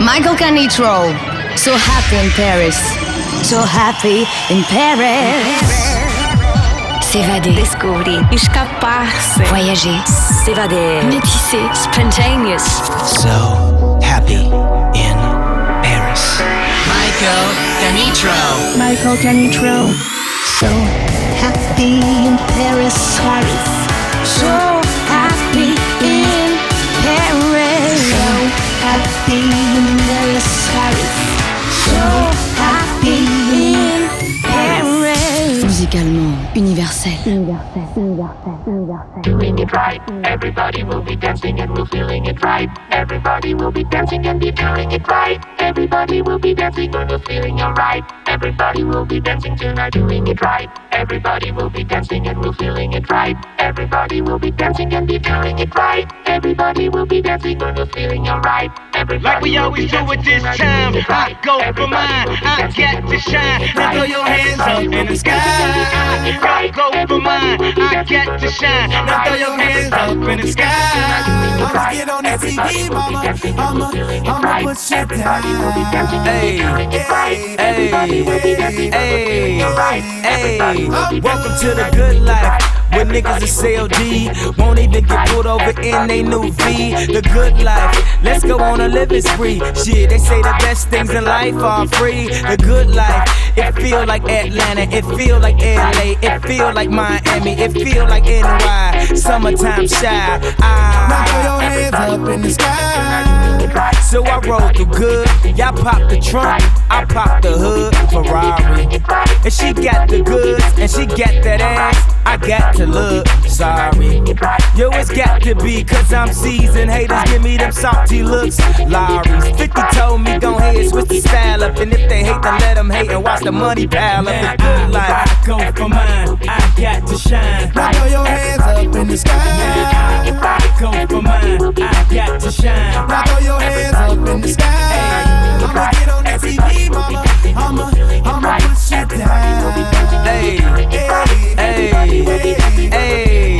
Michael Canitrot, So Happy in Paris. So Happy in Paris. S'évader. Descobrir. Escapar-se. Voyager. S'évader. Métisser. Spontaneous. So happy in Paris. Michael Canitrot. Michael Canitrot. So happy in Paris. Paris. So happy happy in Paris. Paris. So Musicalement universel. Universel. Universel. Universel. doing it right. Everybody will be dancing and we're feeling it right. Everybody will be dancing and be feeling it right. Everybody will be dancing and we're feeling alright. Everybody will be dancing tonight, doing it right. Everybody will be dancing and we're feeling it right. Everybody will be dancing and be feeling it right. Everybody will be dancing and we're feeling alright. Like we always do dancing at this time, I go for mine. I dancing get to shine. Now throw your hands up in the sky. Dancing and feeling it I go for mine. I get to shine. Now throw your hands up in the sky. I'ma get on that TV, mama. I'ma, I'ma put shit down. Hey, hey, hey, hey. Welcome to the good life. Where niggas is CLD won't even get pulled over in they new V. The good life, let's go on a living spree. Shit, they say the best things in life are free. The good life, it feel like Atlanta, it feel like LA, it feel like Miami, it feel like NY. Summertime shy. Now throw your hands up in the sky. So I roll through good. Y'all pop the trunk, I pop the hood. Ferrari. And she got the goods, and she got that ass. I got to look sorry. Yo, it's got to be, cause I'm seasoned. Haters give me them salty looks. Lowry's 50 told me, go ahead, switch the style up. And if they hate, then let them hate and watch the money pile up. Good life. I go for mine, I got to shine. Now throw your hands up in the sky. I go for mine, I got to shine. Now throw your hands up in the sky. I'ma get on that TV, mama. I'ma, I'ma put shit down. Hey, hey, hey,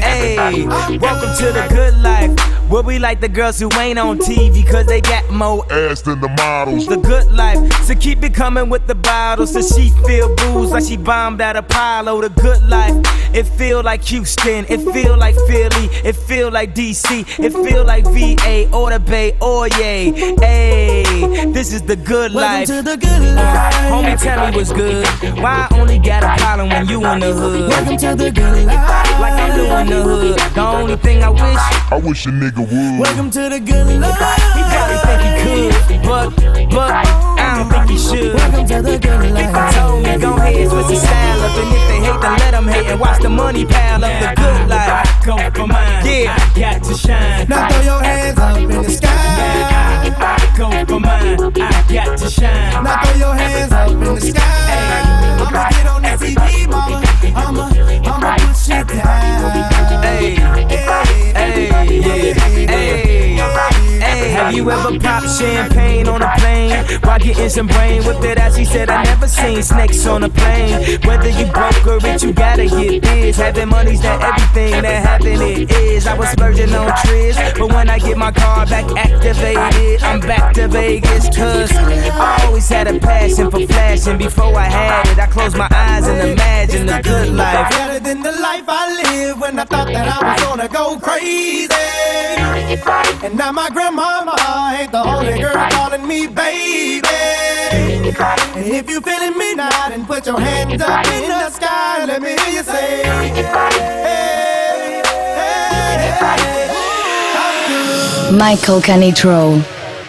hey. Welcome to the good life. Where we like the girls who ain't on TV cause they got more ass than the models. the good life. So keep it coming with the bottles so she feel booze like she bombed at Apollo. Oh, the good life. It feel like Houston, it feel like Philly, it feel like DC, it feel like VA or the Bay oh, or yay. Hey, this is the good life. Welcome to the good life. Homie, tell me what's good. Why I only got a problem when you in the hood? Welcome to the good life. Like I'm doing the hood. The only thing I wish, I wish a nigga would. Welcome to the good life. he probably think he could, but, but, I don't think he should. Welcome to the good life. he told me, go ahead, switch the style up. And if they hate, then let them hate and watch the money pile up. The good life. I go for mine. Yeah. I got to shine. Now throw your hands up in the sky. I go for mine. I got to shine. Now throw your hands up in the sky. I'ma get on that TV, mama. I'ma, I'ma put shit down. Hey, hey, yeah, hey, hey. Have you ever popped champagne on a plane while getting some brain with it? As he said, I never seen snakes on a plane. Whether you broke or rich, you gotta get biz. Having money's not everything that having it is. I was splurging on trips, but when I get my car back activated, I'm back to Vegas. Cause I always had a passion for flashing. Before I had it, I closed my eyes and imagined the good life. Better than the life I lived when I thought that I was gonna go crazy. And now my grandmama ain't the only girl calling me baby. And if you feeling me now, then put your hands up in the sky. Let me hear you say, hey, hey, hey. I'm. Michael Canitrot.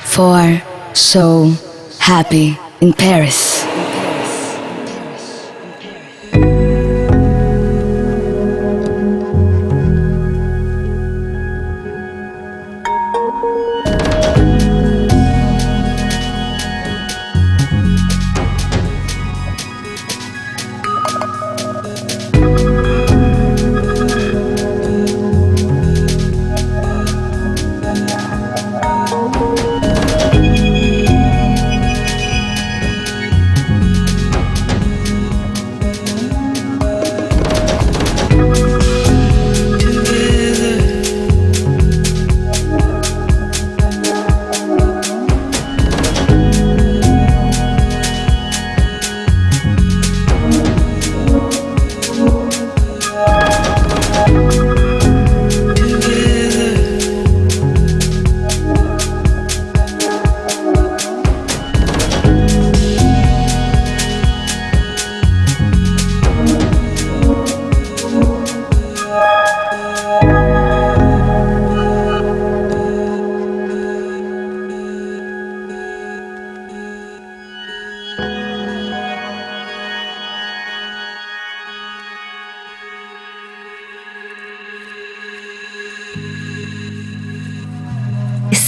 For So Happy in Paris.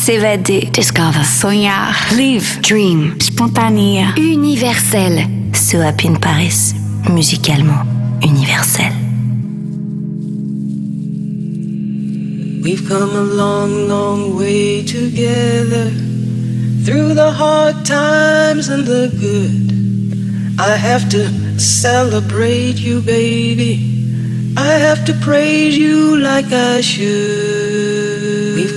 S'évader. Discover. Sonhar. Live. Dream. Spontané. Universel. So Happy in Paris. Musicalement universel. We've come a long, long way together through the hard times and the good. I have to celebrate you, baby. I have to praise you like I should.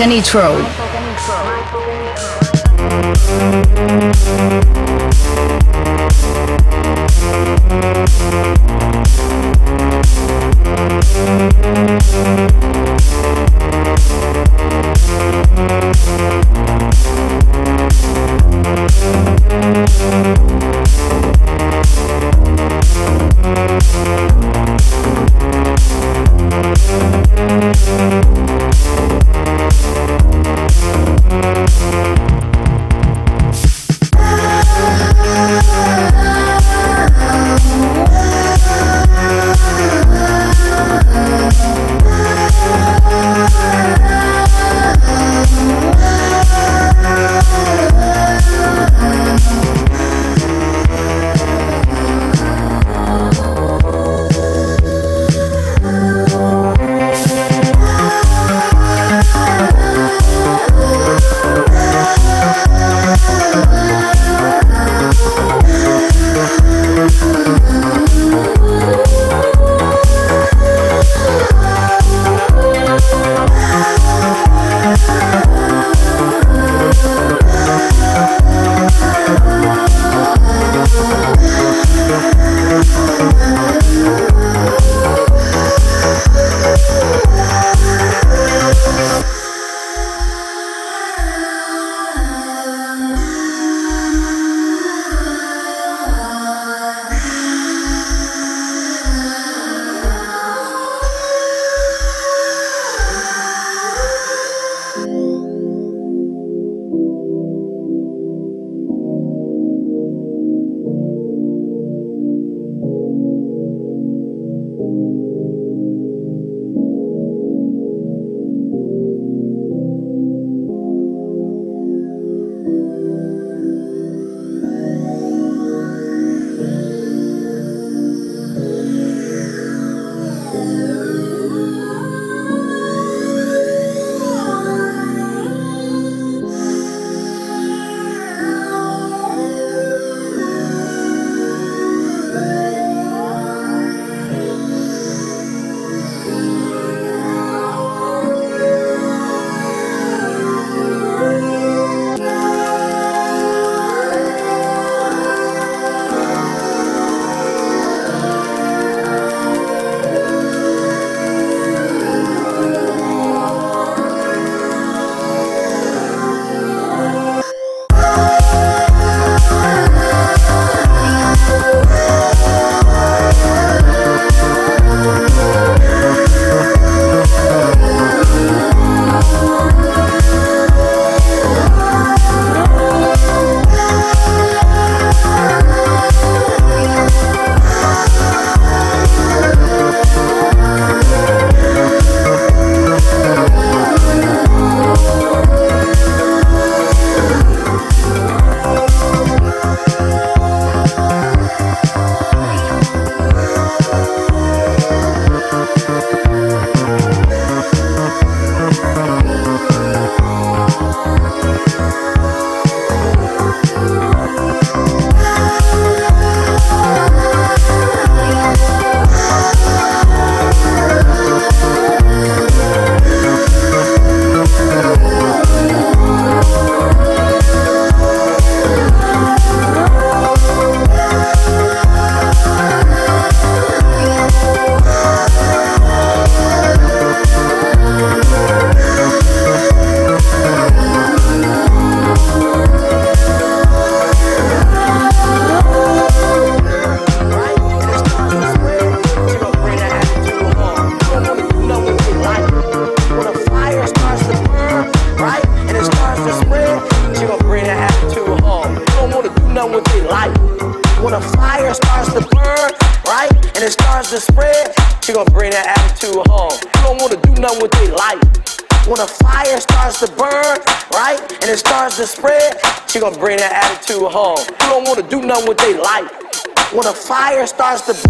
Canitrot. fire starts to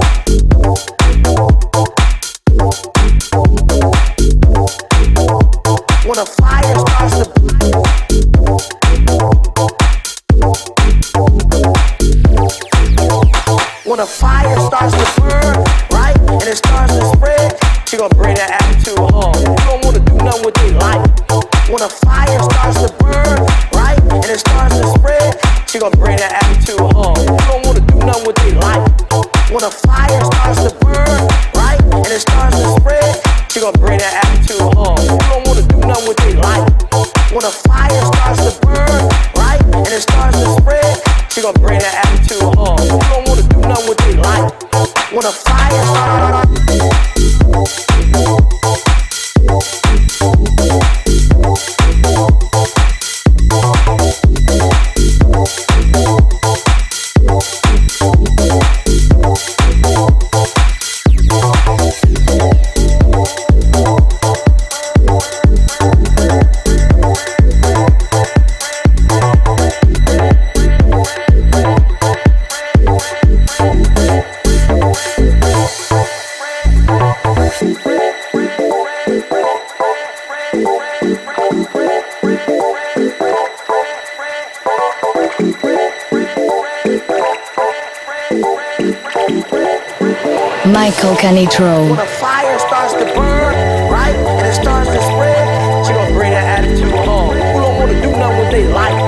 Nitro. When a fire starts to burn, right, and it starts to spread, she gonna bring that attitude home. Who don't wanna do nothing with they life?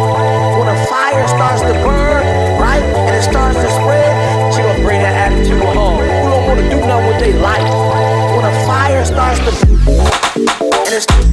When a fire starts to burn, right, and it starts to spread, she gonna bring that attitude home. Who don't wanna do nothing with they life? When a fire starts to and it's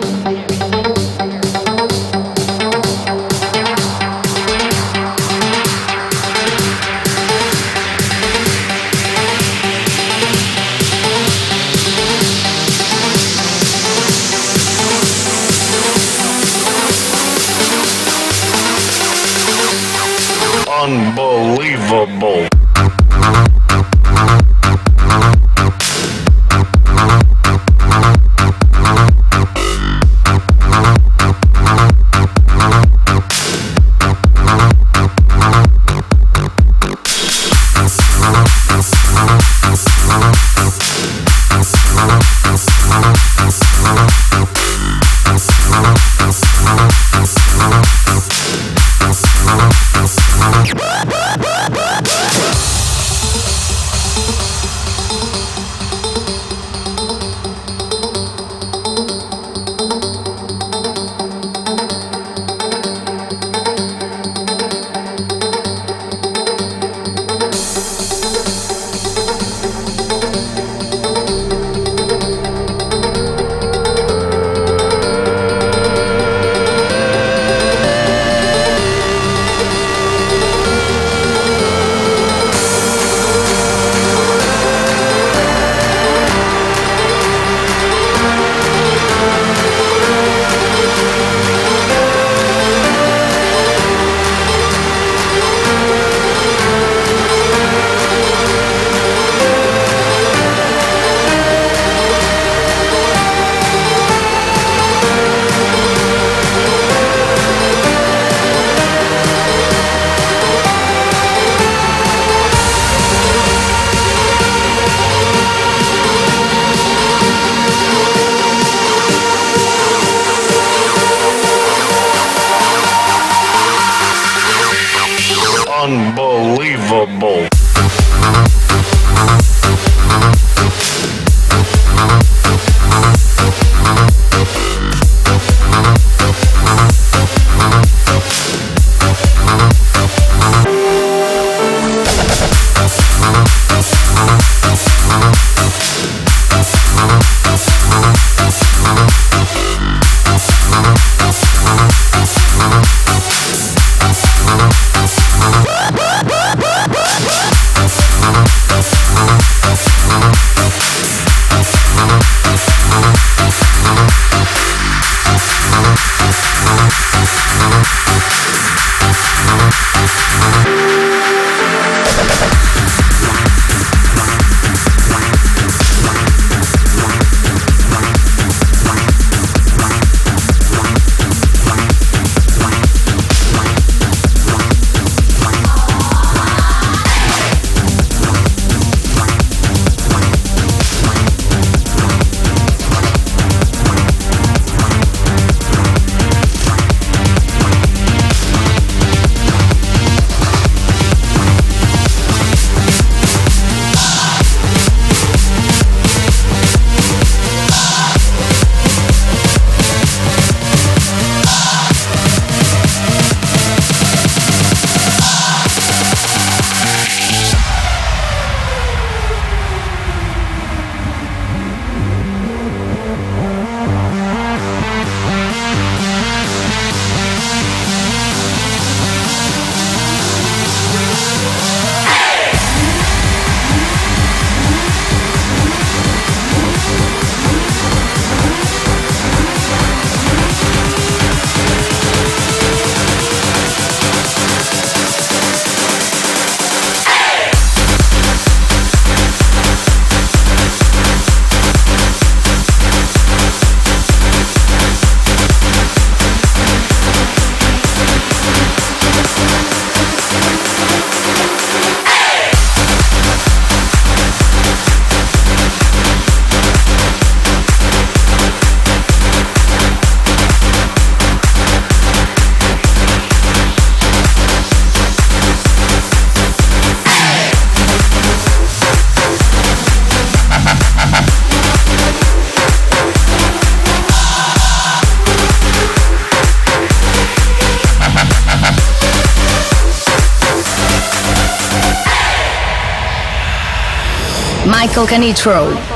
Michael Canitrot.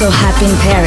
So Happy in Paris.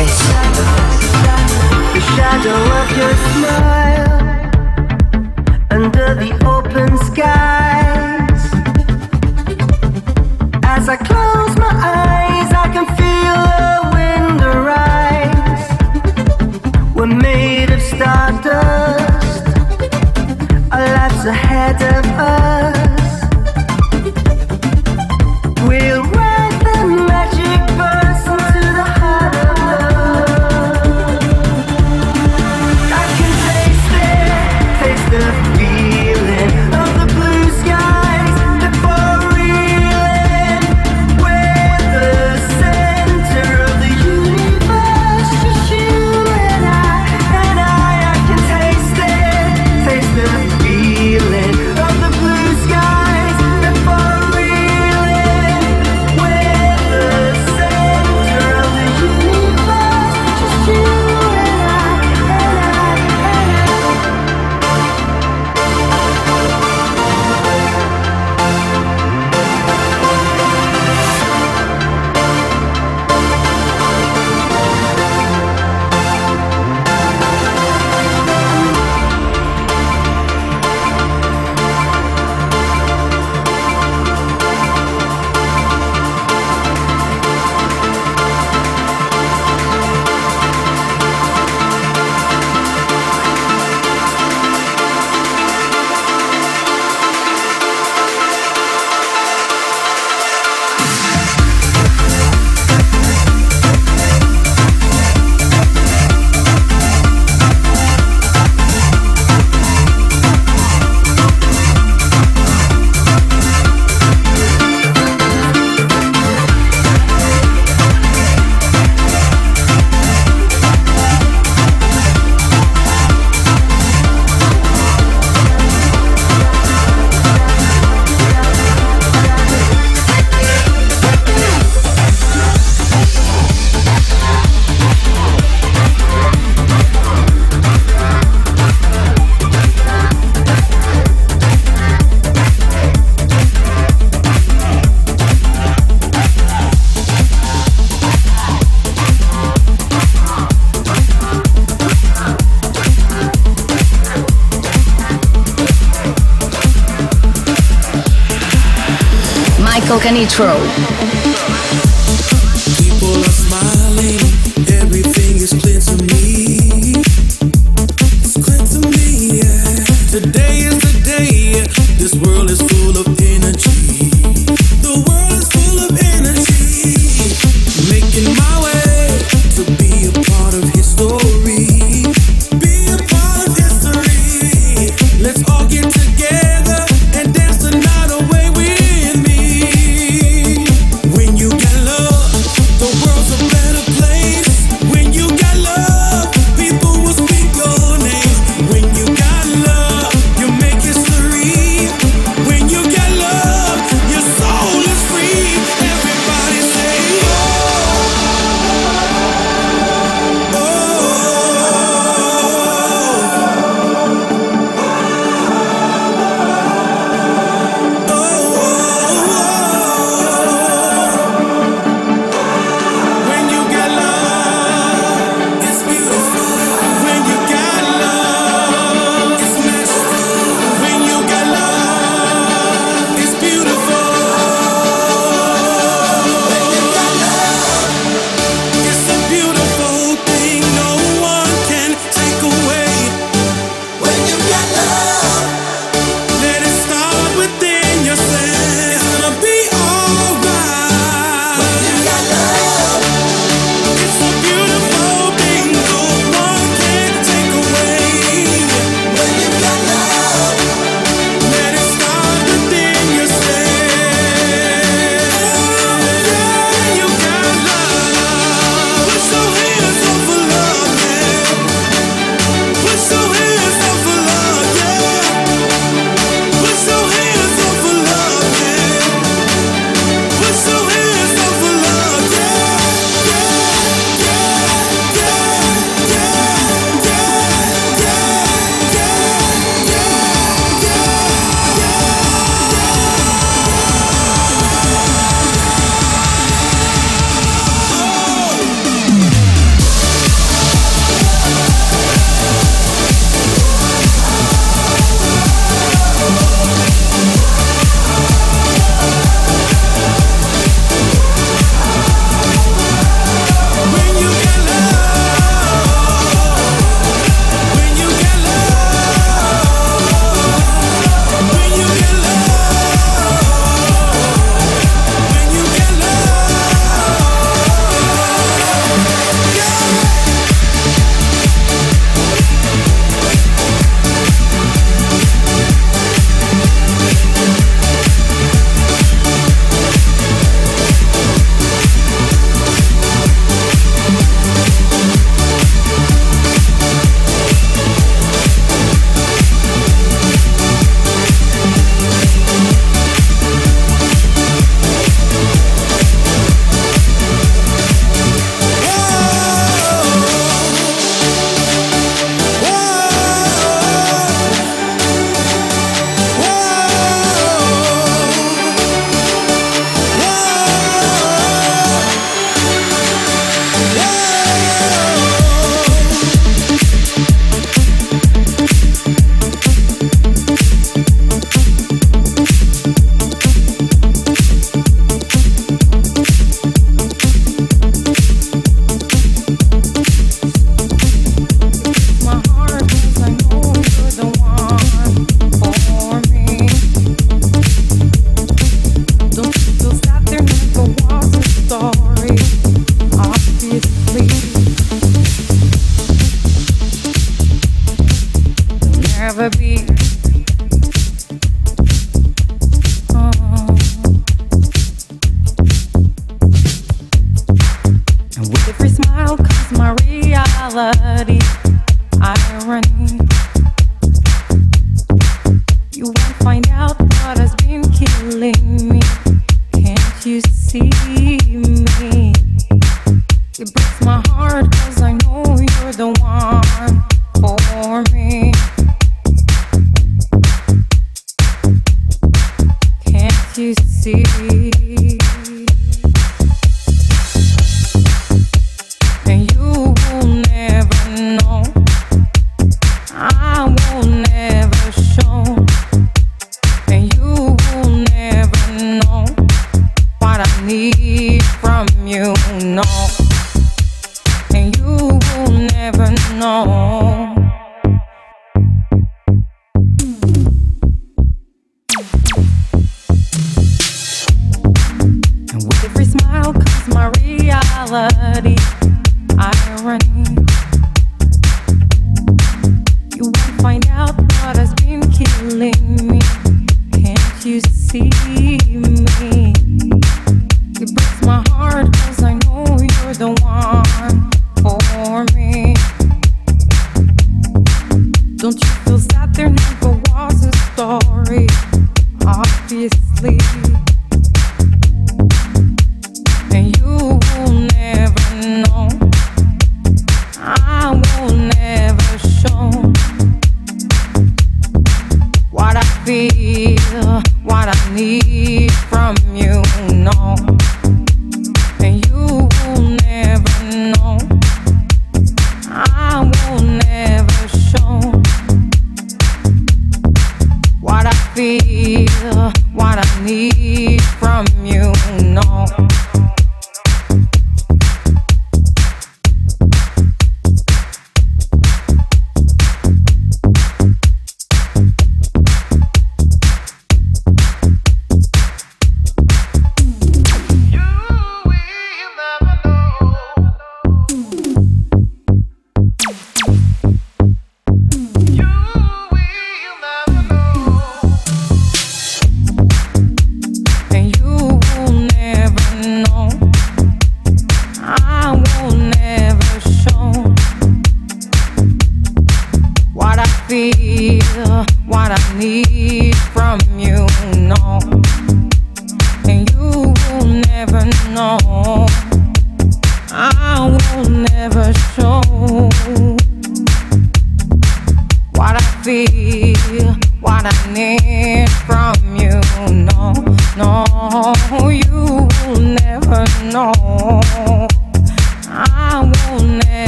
Canitrot.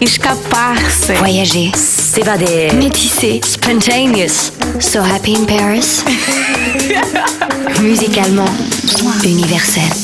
Escapar-se. Voyager. S'évader. Métisser. Spontaneous. So happy in Paris. Musicalement universel.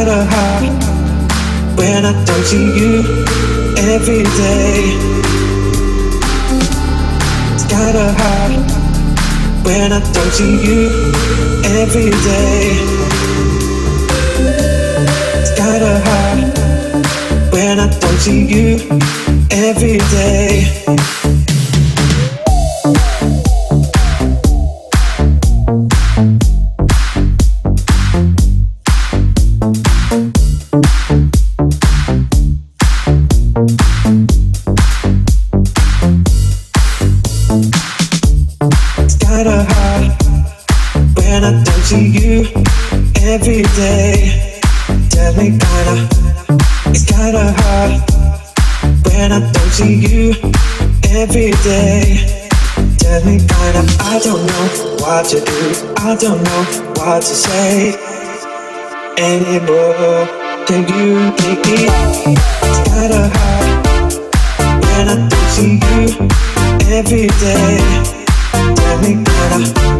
A heart when I don't see you every day. Got a hard when I don't see you every day. Got a hard when I don't see you every day. Can you me? It's kinda hard when I don't see you every day. Tell me kinda, it's kinda hard when I don't see you every day. Tell me kinda, I don't know what to do. I don't know what to say anymore. Do you take the I